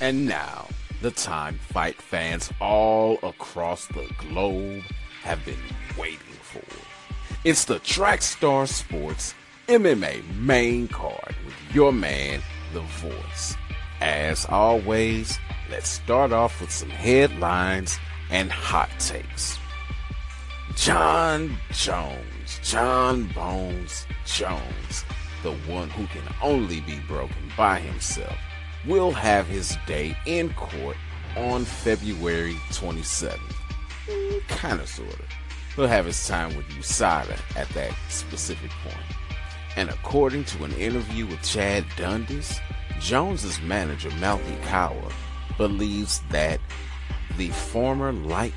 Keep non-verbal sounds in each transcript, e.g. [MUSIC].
And now, the time fight fans all across the globe have been waiting for. It's the Trackstar Sports MMA main card with your man, The Voice. As always, let's start off with some headlines and hot takes. Jon Jones, Jon Bones Jones, the one who can only be broken by himself, will have his day in court on February 27th. Kind of, sort of. He'll have his time with USADA at that specific point. And according to an interview with Chad Dundas, Jones's manager, Malki Kawa, believes that the former light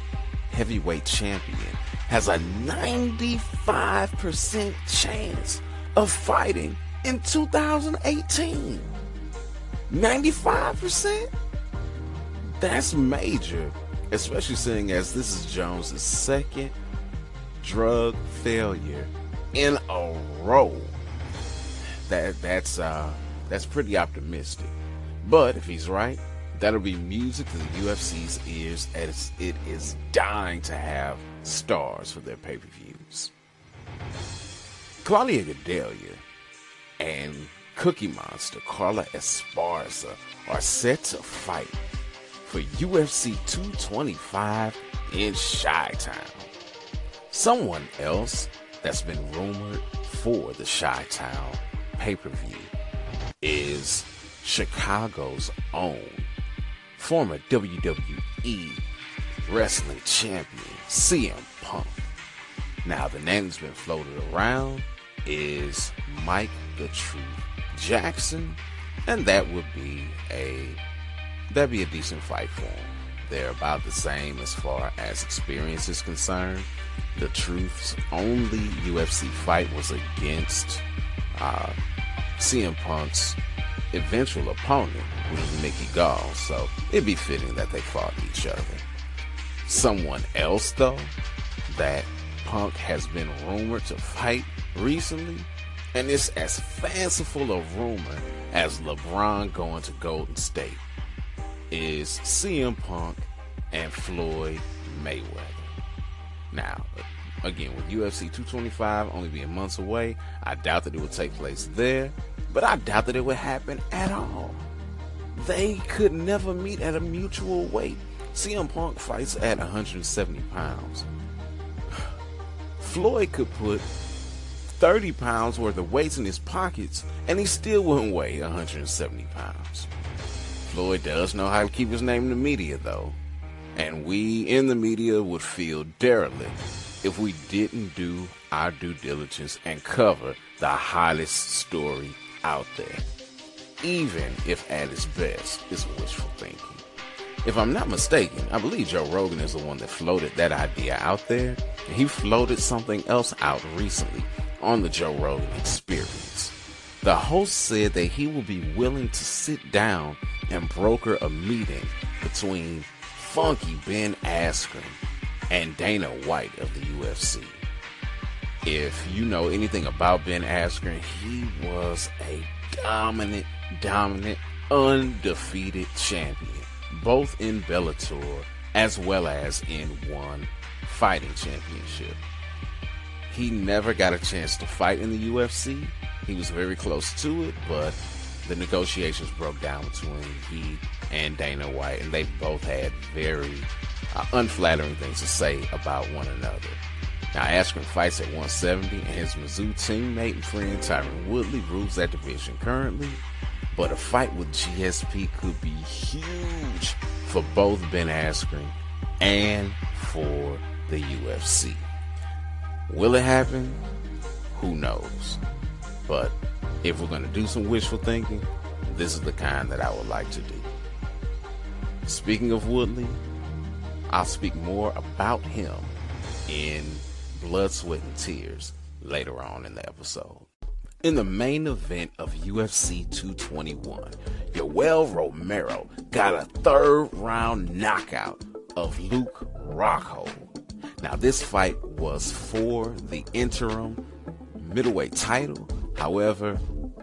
heavyweight champion has a 95% chance of fighting in 2018. 95%? That's major, especially seeing as this is Jones's second drug failure in a row. That that's uh that's pretty optimistic. But if he's right, that'll be music to the UFC's ears as it is dying to have stars for their pay-per-views. Claudia Gadelha and Cookie Monster Carla Esparza are set to fight for UFC 225 in Chi Town. Someone else that's been rumored for the Chi Town pay per view is Chicago's own former WWE wrestling champion CM Punk. Now, the name that's been floated around is Mike the Truth Jackson, and that would be a that'd be a decent fight for him. They're about the same as far as experience is concerned. The Truth's only UFC fight was against uh, CM Punk's eventual opponent, Mickey Gall. So it'd be fitting that they fought each other. Someone else, though, that Punk has been rumored to fight recently and it's as fanciful a rumor as LeBron going to Golden State, is CM Punk and Floyd Mayweather. Now, again, with UFC 225 only being months away, I doubt that it would take place there, but I doubt that it would happen at all. They could never meet at a mutual weight. CM Punk fights at 170 pounds. [SIGHS] Floyd could put 30 pounds worth of weights in his pockets, and he still wouldn't weigh 170 pounds. Floyd does know how to keep his name in the media, though, and we in the media would feel derelict if we didn't do our due diligence and cover the hottest story out there, even if at its best is wishful thinking. If I'm not mistaken, I believe Joe Rogan is the one that floated that idea out there, he floated something else out recently on the Joe Rogan experience. The host said that he will be willing to sit down and broker a meeting between Funky Ben Askren and Dana White of the UFC. If you know anything about Ben Askren, he was a dominant, dominant, undefeated champion, both in Bellator as well as in one fighting championship. He never got a chance to fight in the UFC. He was very close to it, but the negotiations broke down between he and Dana White, and they both had very uh, unflattering things to say about one another. Now, Askren fights at 170, and his Mizzou teammate and friend Tyron Woodley rules that division currently. But a fight with GSP could be huge for both Ben Askren and for the UFC. Will it happen? Who knows? But if we're going to do some wishful thinking, this is the kind that I would like to do. Speaking of Woodley, I'll speak more about him in Blood, Sweat, and Tears later on in the episode. In the main event of UFC 221, Yoel Romero got a third round knockout of Luke Rockhold now, this fight was for the interim middleweight title. However,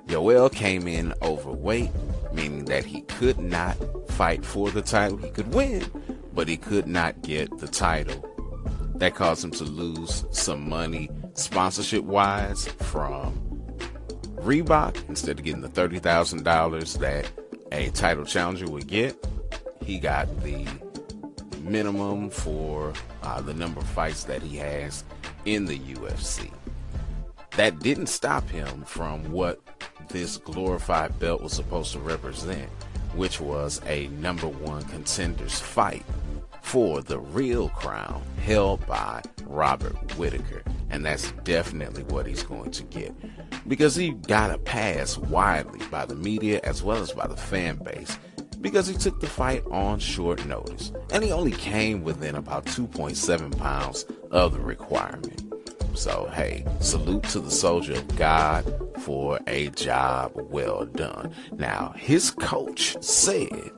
Yoel came in overweight, meaning that he could not fight for the title. He could win, but he could not get the title. That caused him to lose some money sponsorship wise from Reebok. Instead of getting the $30,000 that a title challenger would get, he got the minimum for uh, the number of fights that he has in the UFC. That didn't stop him from what this glorified belt was supposed to represent, which was a number one contenders fight for the real crown held by Robert Whitaker. And that's definitely what he's going to get. Because he got a pass widely by the media as well as by the fan base because he took the fight on short notice. And he only came within about 2.7 pounds of the requirement. So, hey, salute to the soldier of God for a job well done. Now, his coach said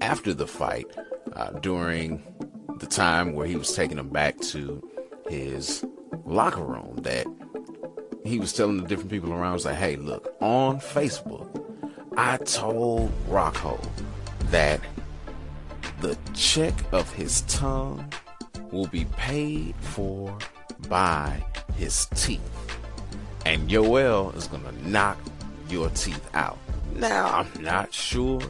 after the fight, uh, during the time where he was taking him back to his locker room, that he was telling the different people around, was like, hey, look, on Facebook, I told Rockhold that the check of his tongue will be paid for by his teeth. And Yoel is going to knock your teeth out. Now, I'm not sure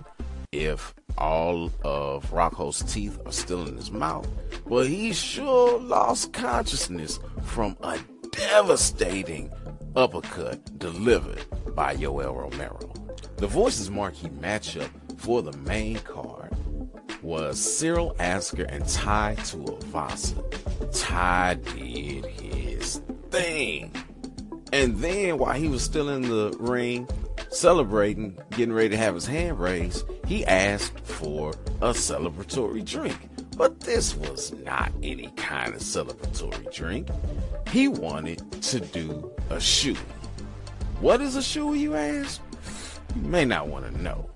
if all of Rockhold's teeth are still in his mouth, but he sure lost consciousness from a devastating uppercut delivered by Yoel Romero. The Voices marquee matchup for the main card was Cyril Asker and Tai Tuivasa. Tai did his thing. And then while he was still in the ring, celebrating, getting ready to have his hand raised, he asked for a celebratory drink. But this was not any kind of celebratory drink. He wanted to do a shoe. What is a shoe, you ask? You may not want to know,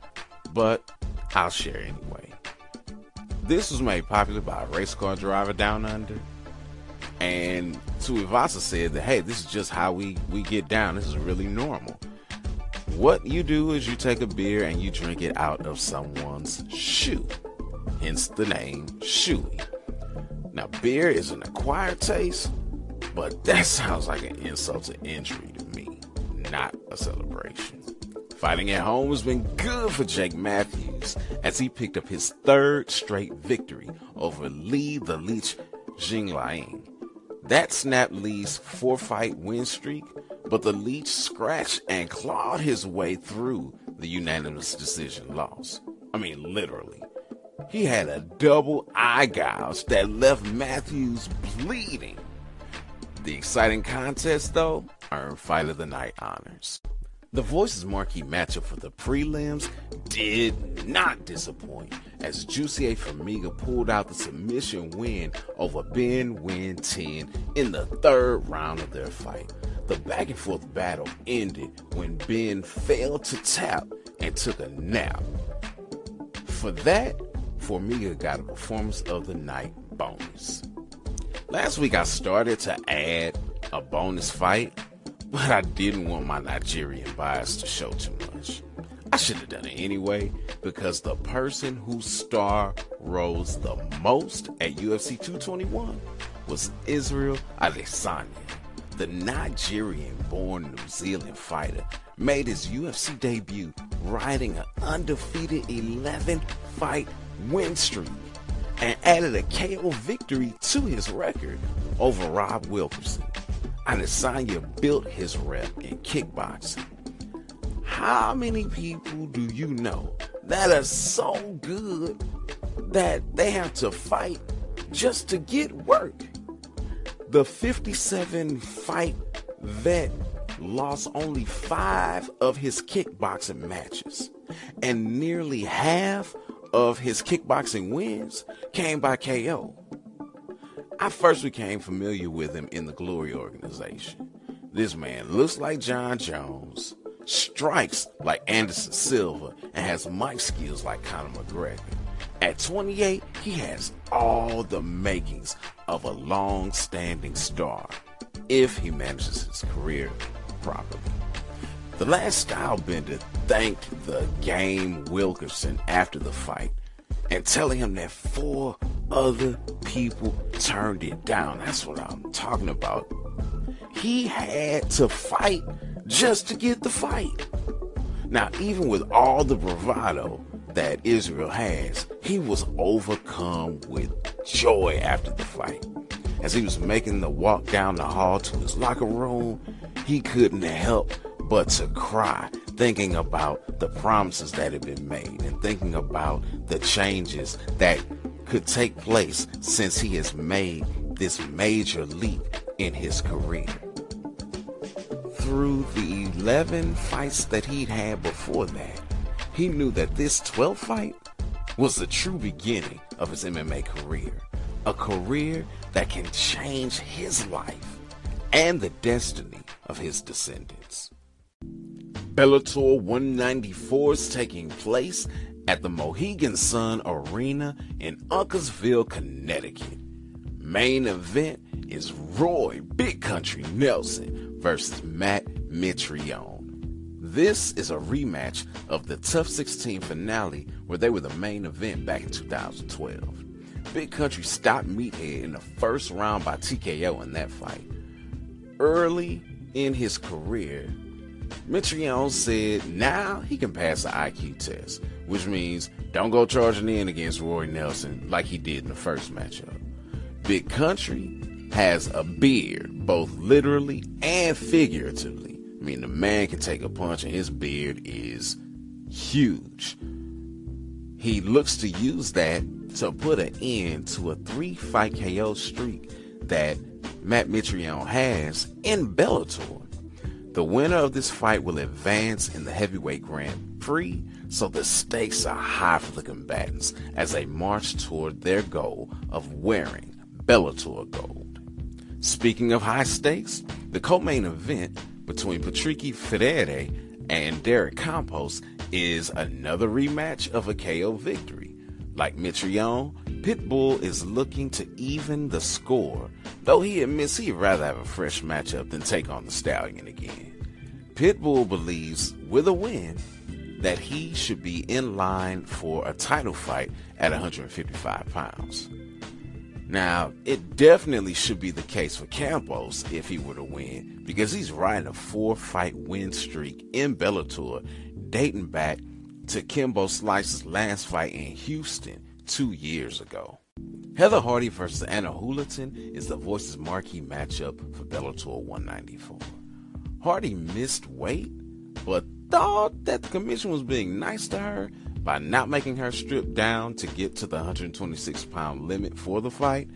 but I'll share anyway. This was made popular by a race car driver down under. And Tuivasa said that, hey, this is just how we, we get down. This is really normal. What you do is you take a beer and you drink it out of someone's shoe. Hence the name Shoey. Now, beer is an acquired taste, but that [LAUGHS] sounds like an insult to injury to me, not a celebration. Fighting at home has been good for Jake Matthews as he picked up his third straight victory over Li the Leech Jingliang. That snapped Li's four fight win streak, but the Leech scratched and clawed his way through the unanimous decision loss. I mean, literally. He had a double eye gouge that left Matthews bleeding. The exciting contest, though, earned Fight of the Night honors. The Voices marquee matchup for the prelims did not disappoint as Jussier Formiga pulled out the submission win over Ben Nguyen in the third round of their fight. The back and forth battle ended when Ben failed to tap and took a nap. For that, Formiga got a performance of the night bonus. Last week I started to add a bonus fight but I didn't want my Nigerian bias to show too much. I should have done it anyway because the person whose star rose the most at UFC 221 was Israel Adesanya. The Nigerian born New Zealand fighter made his UFC debut riding an undefeated 11 fight win streak and added a KO victory to his record over Rob Wilkerson. Adesanya built his rep in kickboxing. How many people do you know that are so good that they have to fight just to get work? The 57 fight vet lost only five of his kickboxing matches, and nearly half of his kickboxing wins came by KO. I first became familiar with him in the Glory organization. This man looks like Jon Jones, strikes like Anderson Silva, and has mic skills like Conor McGregor. At 28, he has all the makings of a long standing star if he manages his career properly. The last Stylebender thanked the game Wilkerson after the fight and telling him that four other people turned it down. That's what I'm talking about. He had to fight just to get the fight. Now, even with all the bravado that Israel has, he was overcome with joy after the fight. As he was making the walk down the hall to his locker room, he couldn't help but to cry, thinking about the promises that had been made and thinking about the changes that could take place since he has made this major leap in his career. Through the 11 fights that he'd had before that, he knew that this 12th fight was the true beginning of his MMA career. A career that can change his life and the destiny of his descendants. Bellator 194 is taking place at the Mohegan Sun Arena in Uncasville, Connecticut. Main event is Roy Big Country Nelson versus Matt Mitrione. This is a rematch of the TUF 16 finale where they were the main event back in 2012. Big Country stopped Meathead in the first round by TKO in that fight. Early in his career, Mitrione said now he can pass the IQ test, which means don't go charging in against Roy Nelson like he did in the first matchup. Big Country has a beard, both literally and figuratively. I mean, the man can take a punch and his beard is huge. He looks to use that to put an end to a three fight KO streak that Matt Mitrione has in Bellator. The winner of this fight will advance in the heavyweight Grand Prix, so the stakes are high for the combatants as they march toward their goal of wearing Bellator gold. Speaking of high stakes, the co-main event between Patricky Freire and Derek Campos is another rematch of a KO victory. Like Mitrione, Pitbull is looking to even the score, though he admits he'd rather have a fresh matchup than take on the Stallion again. Pitbull believes, with a win, that he should be in line for a title fight at 155 pounds. Now, it definitely should be the case for Campos if he were to win, because he's riding a four fight win streak in Bellator dating back to Kimbo Slice's last fight in Houston two years ago. Heather Hardy versus Ana Julaton is the Voices marquee matchup for Bellator 194. Hardy missed weight, but thought that the commission was being nice to her by not making her strip down to get to the 126 pound limit for the fight,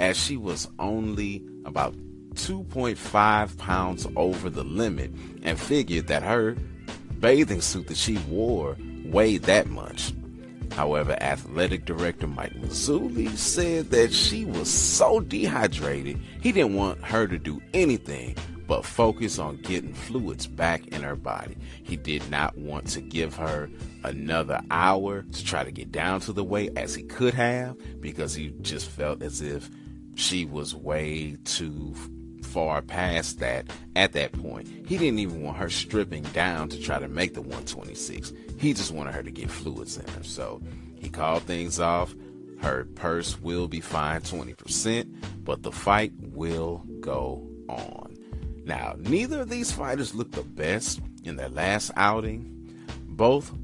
as she was only about 2.5 pounds over the limit and figured that her bathing suit that she wore weighed that much. However, athletic director Mike Mazzulli said that she was so dehydrated he didn't want her to do anything but focus on getting fluids back in her body. He did not want to give her another hour to try to get down to the weight as he could have because he just felt as if she was way too far past that at that point. He didn't even want her stripping down to try to make the 126. He just wanted her to get fluids in her. So he called things off. Her purse will be fined 20%, but the fight will go on. Now, neither of these fighters looked the best in their last outing. Both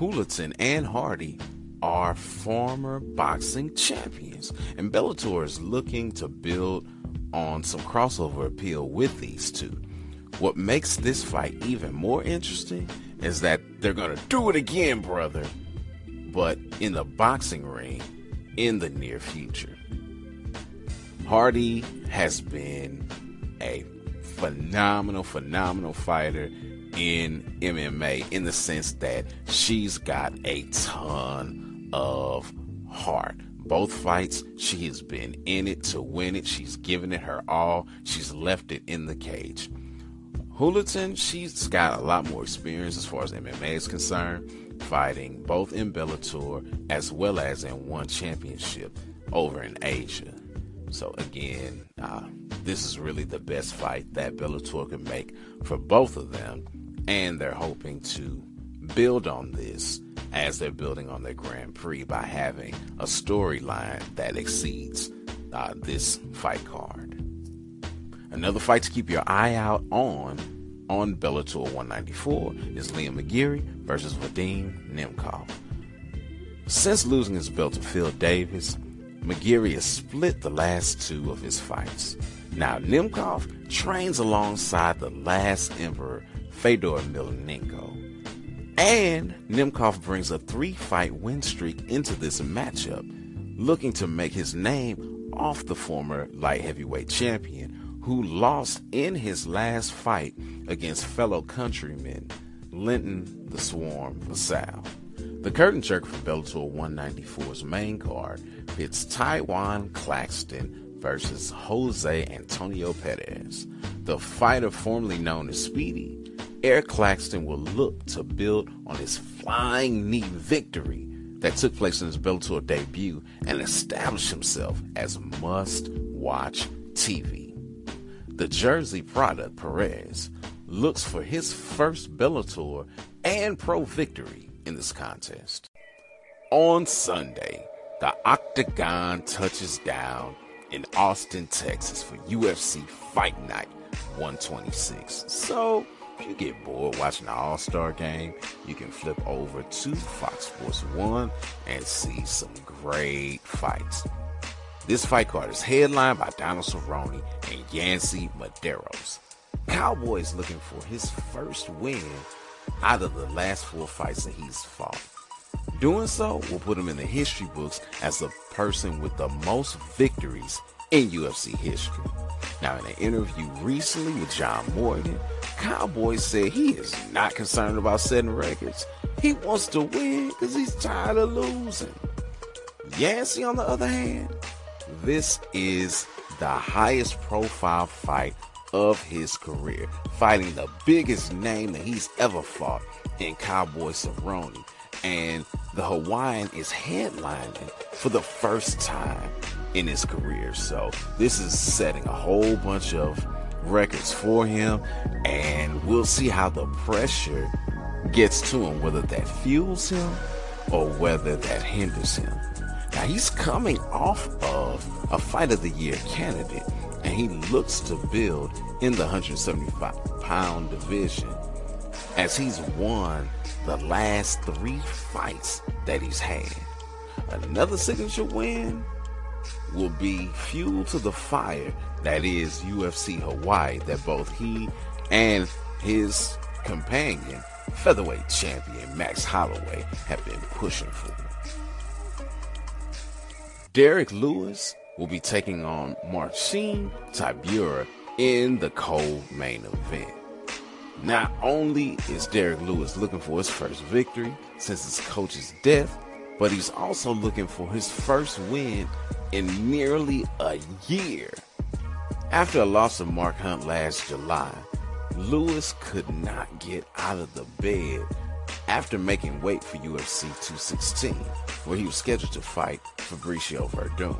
Julaton and Hardy are former boxing champions, and Bellator is looking to build on some crossover appeal with these two. What makes this fight even more interesting is that they're going to do it again, brother, but in the boxing ring in the near future. Hardy has been a phenomenal, phenomenal fighter in MMA in the sense that she's got a ton of heart. Both fights, she has been in it to win it. She's given it her all. She's left it in the cage. Julaton, she's got a lot more experience as far as MMA is concerned, fighting both in Bellator as well as in one championship over in Asia. So again, uh, this is really the best fight that Bellator can make for both of them, and they're hoping to build on this as they're building on their Grand Prix by having a storyline that exceeds uh, this fight card. Another fight to keep your eye out on on Bellator 194 is Liam McGeary versus Vadim Nemkov. Since losing his belt to Phil Davis, McGeary has split the last two of his fights. Now, Nemkov trains alongside the last emperor, Fedor Emelianenko. And Nemkov brings a three fight win streak into this matchup, looking to make his name off the former light heavyweight champion, who lost in his last fight against fellow countryman Linton the Swarm Vassell. The curtain jerk for Bellator 194's main card pits Tywan Claxton versus Jose Antonio Perez. The fighter formerly known as Speedy Eric Claxton will look to build on his flying knee victory that took place in his Bellator debut and establish himself as must watch TV. The Jersey product, Perez, looks for his first Bellator and pro victory in this contest. On Sunday, the Octagon touches down in Austin, Texas for UFC Fight Night 126. So, if you get bored watching the All Star game, you can flip over to Fox Sports 1 and see some great fights. This fight card is headlined by Donald Cerrone and Yancy Medeiros. Cowboy is looking for his first win out of the last four fights that he's fought. Doing so will put him in the history books as the person with the most victories in UFC history. Now, in an interview recently with John Morgan, Cowboy said he is not concerned about setting records. He wants to win because he's tired of losing. Yancy, on the other hand, this is the highest profile fight of his career, fighting the biggest name that he's ever fought in Cowboy Cerrone. And the Hawaiian is headlining for the first time in his career. So this is setting a whole bunch of records for him, and we'll see how the pressure gets to him, whether that fuels him or whether that hinders him. Now he's coming off of a fight of the year candidate, and he looks to build in the 175 pound division as he's won the last three fights that he's had. Another signature win will be fuel to the fire that is UFC Hawaii that both he and his companion, featherweight champion Max Holloway, have been pushing for. Derrick Lewis will be taking on Marcin Tybura in the co-main event. Not only is Derrick Lewis looking for his first victory since his coach's death, but he's also looking for his first win in nearly a year. After a loss of Mark Hunt last July, Lewis could not get out of the bed after making weight for UFC 216, where he was scheduled to fight Fabricio Werdum.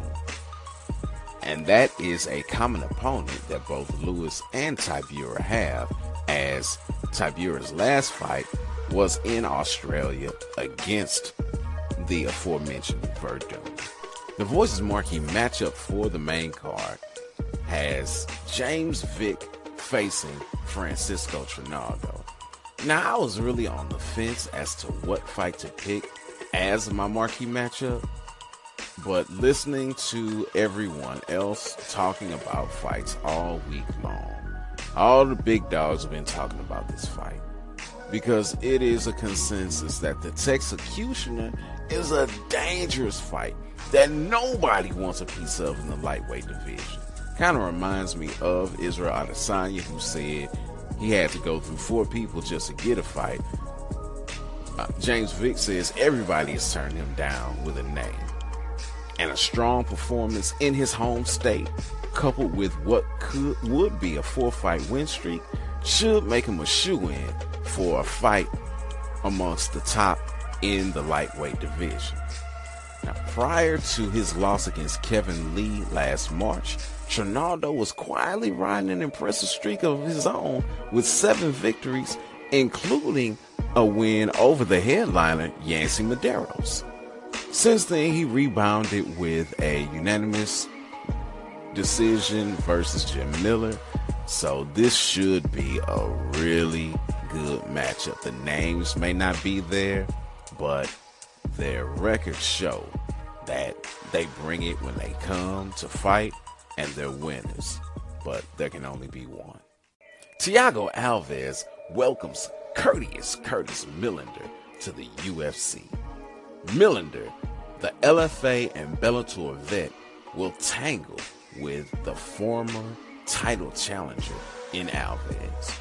And that is a common opponent that both Lewis and Tybura have, as Tybura's last fight was in Australia against the aforementioned Werdum. The Voices marquee matchup for the main card has James Vick facing Francisco Trinaldo. Now, I was really on the fence as to what fight to pick as my marquee matchup, but listening to everyone else talking about fights all week long, all the big dogs have been talking about this fight because it is a consensus that the Texecutioner is a dangerous fight that nobody wants a piece of in the lightweight division. Kind of reminds me of Israel Adesanya, who said he had to go through four people just to get a fight. Uh, James Vick says everybody has turned him down with a name. And a strong performance in his home state, coupled with what could would be a four-fight win streak, should make him a shoe-in for a fight amongst the top in the lightweight division. Now, prior to his loss against Kevin Lee last March, Trinaldo was quietly riding an impressive streak of his own with seven victories, including a win over the headliner Yancy Medeiros. Since then, he rebounded with a unanimous decision versus Jim Miller. So this should be a really good matchup. The names may not be there, but their records show that they bring it when they come to fight and they're winners. But there can only be one. Thiago Alves welcomes Curtis Curtis Millender to the UFC. Millender, the LFA and Bellator vet, will tangle with the former title challenger in Alves.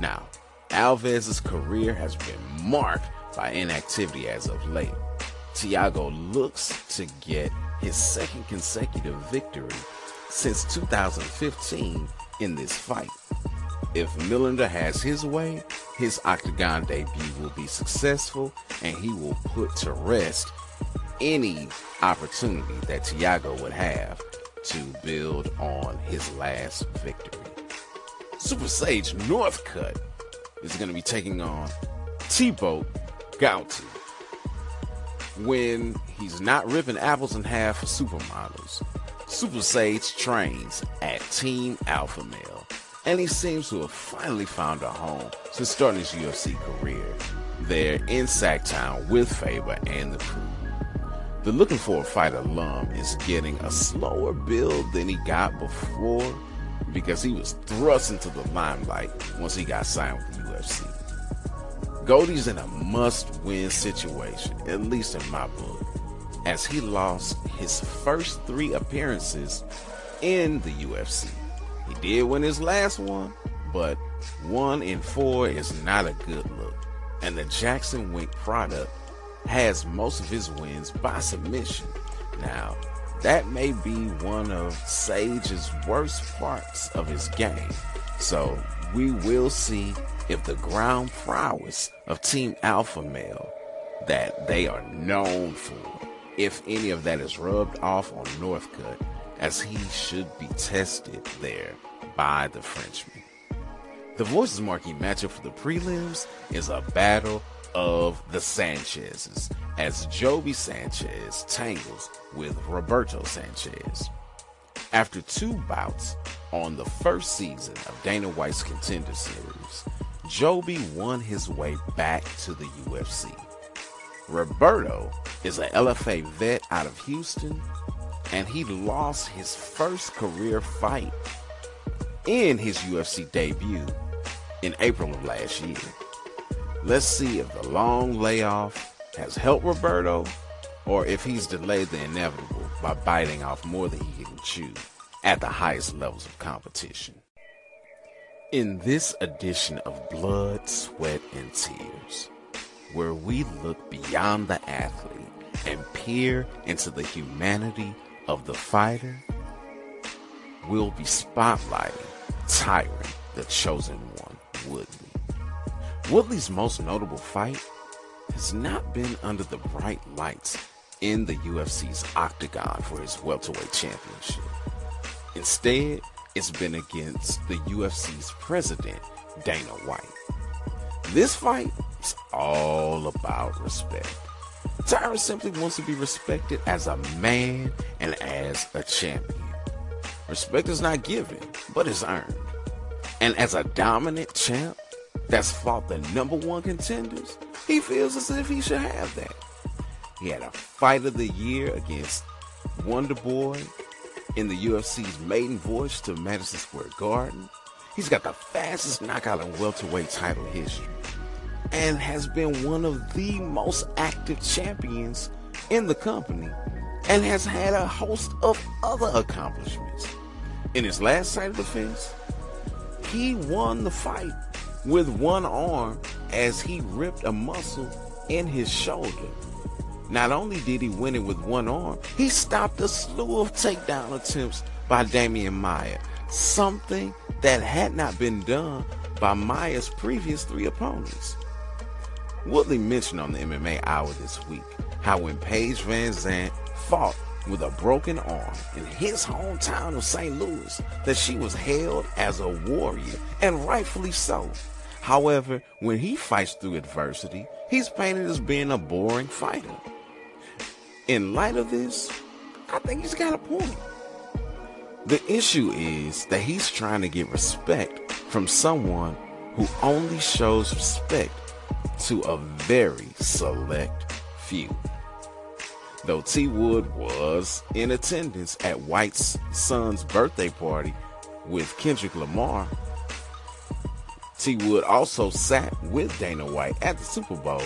Now, Alves' career has been marked by inactivity as of late. Thiago looks to get his second consecutive victory since 2015 in this fight. If Millender has his way, his octagon debut will be successful and he will put to rest any opportunity that Thiago would have to build on his last victory. Super Sage Northcutt is going to be taking on Thibault Gouti. When he's not ripping apples in half for supermodels, Super Sage trains at Team Alpha Male, and he seems to have finally found a home since starting his UFC career there in Sactown with Faber and the crew. The Looking for a Fight alum is getting a slower build than he got before because he was thrust into the limelight once he got signed with the UFC. Gouti's in a must win situation, at least in my book, as he lost his first three appearances in the UFC. Did win his last one, but one in four is not a good look. And the Jackson Wink product has most of his wins by submission. Now, that may be one of Sage's worst parts of his game. So we will see if the ground prowess of Team Alpha Male that they are known for, if any of that is rubbed off on Northcutt, as he should be tested there by the Frenchman. The Voices marquee matchup for the prelims is a battle of the Sanchez's as Joby Sanchez tangles with Roberto Sanchez. After two bouts on the first season of Dana White's Contender Series, Joby won his way back to the UFC. Roberto is an LFA vet out of Houston, and he lost his first career fight in his UFC debut in April of last year. Let's see if the long layoff has helped Roberto or if he's delayed the inevitable by biting off more than he can chew at the highest levels of competition. In this edition of Blood, Sweat, and Tears, where we look beyond the athlete and peer into the humanity of the fighter, we'll be spotlighting Tyron, the chosen one, Woodley. Woodley's most notable fight has not been under the bright lights in the UFC's octagon for his welterweight championship. Instead, it's been against the UFC's president, Dana White. This fight is all about respect. Tyron simply wants to be respected as a man and as a champion. Respect is not given, but it's earned. And as a dominant champ, that's fought the number one contenders, he feels as if he should have that. He had a fight of the year against Wonder Boy in the UFC's maiden voyage to Madison Square Garden. He's got the fastest knockout in welterweight title history and has been one of the most active champions in the company and has had a host of other accomplishments. In his last title defense, he won the fight with one arm as he ripped a muscle in his shoulder. Not only did he win it with one arm, he stopped a slew of takedown attempts by Demian Maia, something that had not been done by Maia's previous three opponents. Woodley mentioned on the MMA Hour this week how when Paige Van VanZant fought with a broken arm in his hometown of St. Louis, that she was hailed as a warrior, and rightfully so. However, when he fights through adversity, he's painted as being a boring fighter. In light of this, I think he's got a point. The issue is that he's trying to get respect from someone who only shows respect to a very select few. Though T Wood was in attendance at White's son's birthday party with Kendrick Lamar, T Wood also sat with Dana White at the Super Bowl.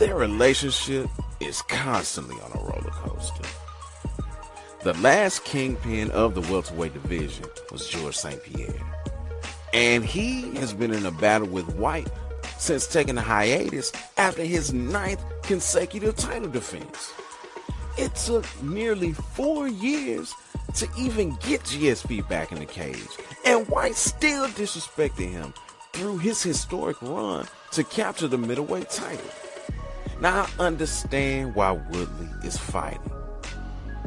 Their relationship is constantly on a roller coaster. The last kingpin of the welterweight division was George St. Pierre. And he has been in a battle with White since taking a hiatus after his ninth consecutive title defense. It took nearly four years to even get GSP back in the cage, and White still disrespected him through his historic run to capture the middleweight title. Now I understand why Woodley is fighting.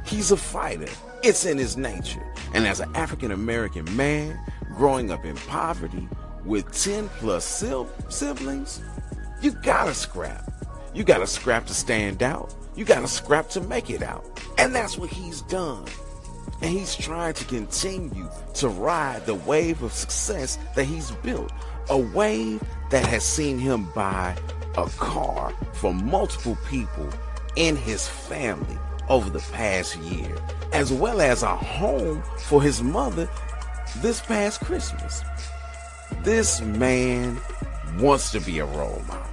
He's a fighter. It's in his nature. And as an African American man growing up in poverty with 10 plus siblings, you gotta scrap. You gotta scrap to stand out. You gotta scrap to make it out. And that's what he's done. And he's trying to continue to ride the wave of success that he's built. A wave that has seen him buy a car for multiple people in his family over the past year, as well as a home for his mother this past Christmas. This man wants to be a role model,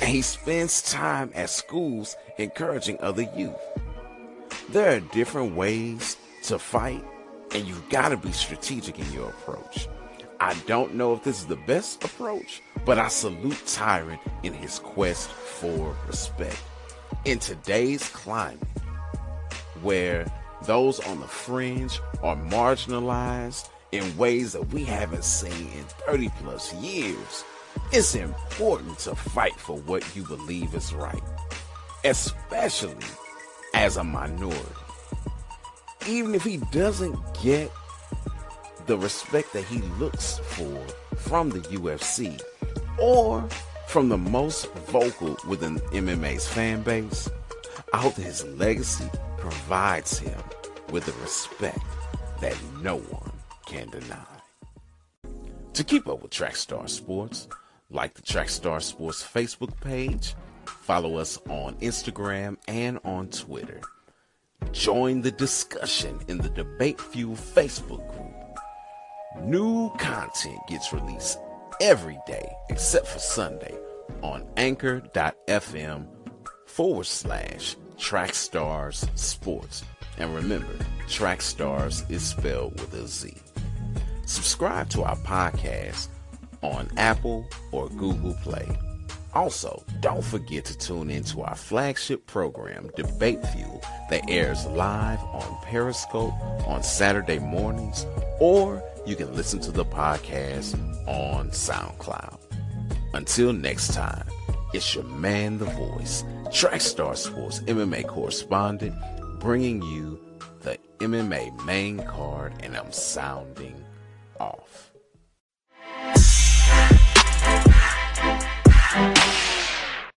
and he spends time at schools encouraging other youth. There are different ways to fight, and you've got to be strategic in your approach. I don't know if this is the best approach, but I salute Tyron in his quest for respect. In today's climate, where those on the fringe are marginalized in ways that we haven't seen in 30 plus years, it's important to fight for what you believe is right, especially as a minority. Even if he doesn't get the respect that he looks for from the UFC or from the most vocal within MMA's fan base, I hope that his legacy provides him with the respect that no one can deny. To keep up with Trackstar Sports, like the Trackstar Sports Facebook page, follow us on Instagram and on Twitter. Join the discussion in the Debate Fuel Facebook group. New content gets released every day except for Sunday on anchor.fm forward slash Trackstars Sports. And remember, Trackstars is spelled with a Z. Subscribe to our podcast on Apple or Google Play. Also, don't forget to tune into our flagship program, Debate Fuel, that airs live on Periscope on Saturday mornings, or you can listen to the podcast on SoundCloud. Until next time, it's your man, the voice, Trackstar Sports MMA correspondent, bringing you the MMA main card, and I'm sounding off.